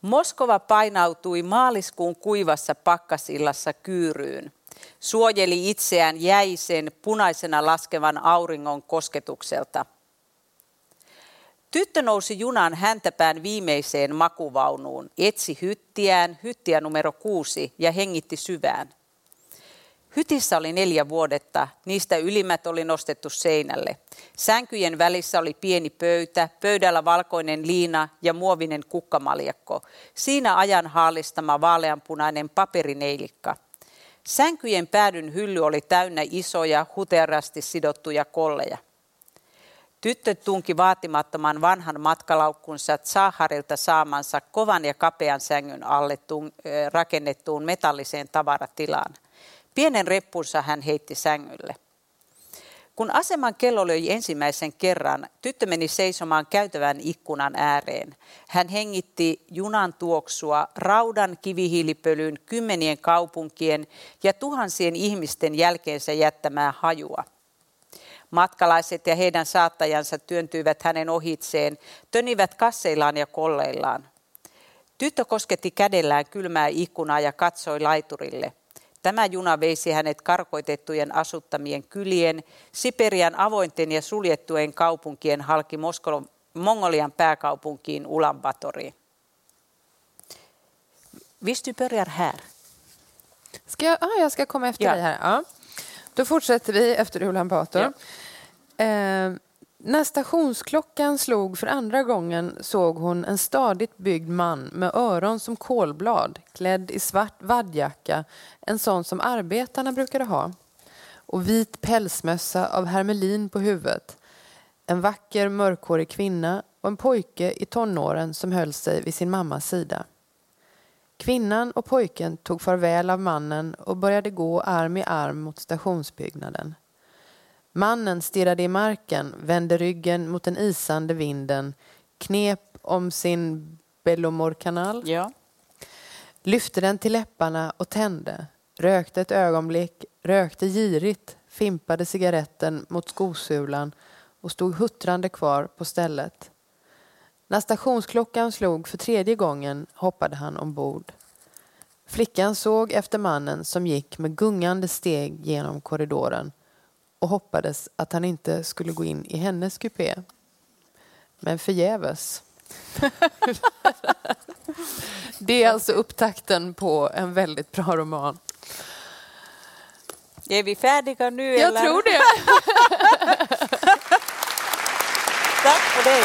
Moskova painautui maaliskuun kuivassa pakkasillassa kyyryyn. Suojeli itseään jäisen punaisena laskevan auringon kosketukselta. Tyttö nousi junan häntäpään viimeiseen makuvaunuun, etsi hyttiään, hyttiä numero kuusi, ja hengitti syvään. Hytissä oli neljä vuodetta, niistä ylimmät oli nostettu seinälle. Sänkyjen välissä oli pieni pöytä, pöydällä valkoinen liina ja muovinen kukkamaljakko. Siinä ajan haalistama vaaleanpunainen paperineilikka. Sänkyjen päädyn hylly oli täynnä isoja, huterasti sidottuja kolleja. Tyttö tunki vaatimattoman vanhan matkalaukkunsa Zaharilta saamansa kovan ja kapean sängyn alle rakennettuun metalliseen tavaratilaan. Pienen reppunsa hän heitti sängylle. Kun aseman kello löi ensimmäisen kerran, tyttö meni seisomaan käytävän ikkunan ääreen. Hän hengitti junan tuoksua, raudan kivihiilipölyn, kymmenien kaupunkien ja tuhansien ihmisten jälkeensä jättämää hajua. Matkalaiset ja heidän saattajansa työntyivät hänen ohitseen, tönivät kasseillaan ja kolleillaan. Tyttö kosketti kädellään kylmää ikkunaa ja katsoi laiturille. Tämä juna veisi hänet karkoitettujen asuttamien kylien, Siperian avointen ja suljettujen kaupunkien halki Moskolo, Mongolian pääkaupunkiin Ulaanbaatoriin. Visst du börjar här? Ska jag, ah, jag ska komma efter ja. dig här. Ja. Då fortsätter vi efter Ulan Bator. Ja. Eh, när stationsklockan slog för andra gången såg hon en stadigt byggd man med öron som kolblad, klädd i svart vaddjacka, en sån som arbetarna brukade ha, och vit pälsmössa av hermelin på huvudet. En vacker mörkhårig kvinna och en pojke i tonåren som höll sig vid sin mammas sida. Kvinnan och pojken tog farväl av mannen och började gå arm i arm mot stationsbyggnaden. Mannen stirrade i marken, vände ryggen mot den isande vinden, knep om sin Bellomorkanal, ja. lyfte den till läpparna och tände, rökte ett ögonblick, rökte girigt, fimpade cigaretten mot skosulan och stod huttrande kvar på stället. När stationsklockan slog för tredje gången hoppade han ombord. Flickan såg efter mannen som gick med gungande steg genom korridoren och hoppades att han inte skulle gå in i hennes kupé. Men förgäves. Det är alltså upptakten på en väldigt bra roman. Är vi färdiga nu? Jag eller? tror det. Tack för dig.